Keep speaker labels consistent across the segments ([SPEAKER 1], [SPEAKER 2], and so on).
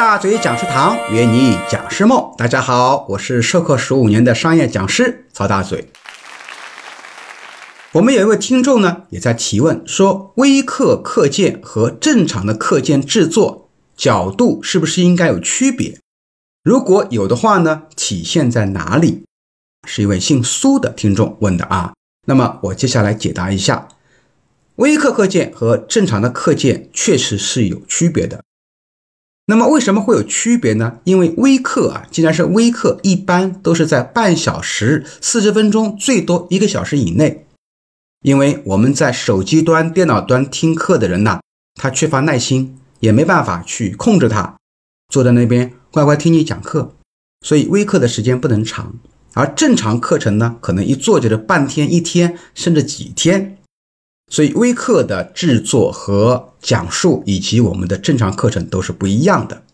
[SPEAKER 1] 大嘴讲师堂约你讲师梦，大家好，我是授课十五年的商业讲师曹大嘴。我们有一位听众呢，也在提问说，微课课件和正常的课件制作角度是不是应该有区别？如果有的话呢，体现在哪里？是一位姓苏的听众问的啊。那么我接下来解答一下，微课课件和正常的课件确实是有区别的。那么为什么会有区别呢？因为微课啊，既然是微课，一般都是在半小时、四十分钟，最多一个小时以内。因为我们在手机端、电脑端听课的人呢，他缺乏耐心，也没办法去控制他，坐在那边乖乖听你讲课，所以微课的时间不能长。而正常课程呢，可能一坐就是半天、一天，甚至几天。所以微课的制作和讲述，以及我们的正常课程都是不一样的。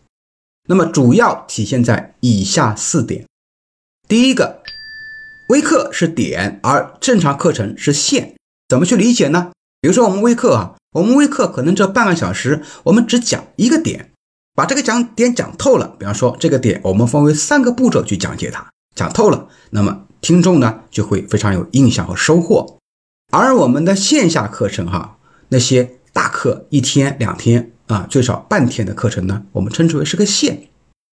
[SPEAKER 1] 那么主要体现在以下四点：第一个，微课是点，而正常课程是线。怎么去理解呢？比如说我们微课啊，我们微课可能这半个小时，我们只讲一个点，把这个讲点讲透了。比方说这个点，我们分为三个步骤去讲解它，讲透了，那么听众呢就会非常有印象和收获。而我们的线下课程，哈，那些大课一天两天啊，最少半天的课程呢，我们称之为是个线。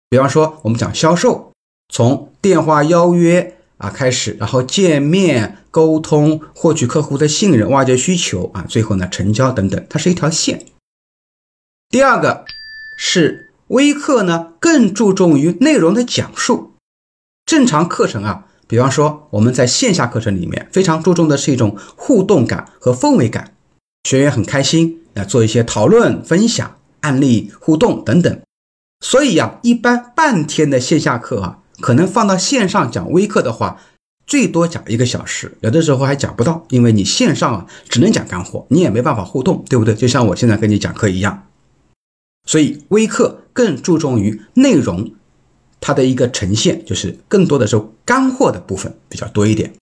[SPEAKER 1] 比方说，我们讲销售，从电话邀约啊开始，然后见面沟通，获取客户的信任，挖掘需求啊，最后呢成交等等，它是一条线。第二个是微课呢，更注重于内容的讲述，正常课程啊。比方说，我们在线下课程里面非常注重的是一种互动感和氛围感，学员很开心，来做一些讨论、分享、案例互动等等。所以呀，一般半天的线下课啊，可能放到线上讲微课的话，最多讲一个小时，有的时候还讲不到，因为你线上啊只能讲干货，你也没办法互动，对不对？就像我现在跟你讲课一样。所以微课更注重于内容。它的一个呈现就是更多的是干货的部分比较多一点。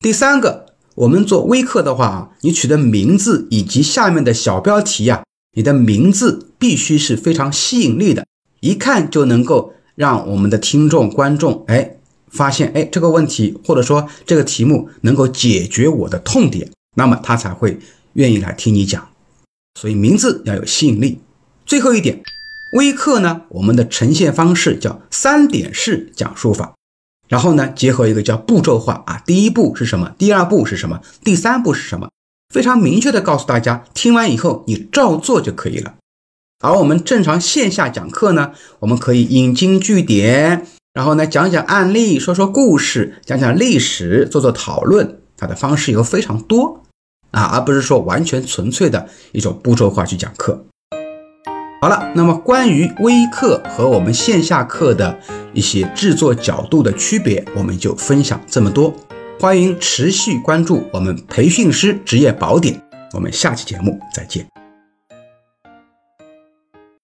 [SPEAKER 1] 第三个，我们做微课的话啊，你取的名字以及下面的小标题呀，你的名字必须是非常吸引力的，一看就能够让我们的听众观众哎发现哎这个问题或者说这个题目能够解决我的痛点，那么他才会愿意来听你讲。所以名字要有吸引力。最后一点。微课呢，我们的呈现方式叫三点式讲述法，然后呢，结合一个叫步骤化啊，第一步是什么？第二步是什么？第三步是什么？非常明确的告诉大家，听完以后你照做就可以了。而我们正常线下讲课呢，我们可以引经据典，然后呢讲讲案例，说说故事，讲讲历史，做做讨论，它的方式有非常多啊，而不是说完全纯粹的一种步骤化去讲课。好了，那么关于微课和我们线下课的一些制作角度的区别，我们就分享这么多。欢迎持续关注我们培训师职业宝典，我们下期节目再见。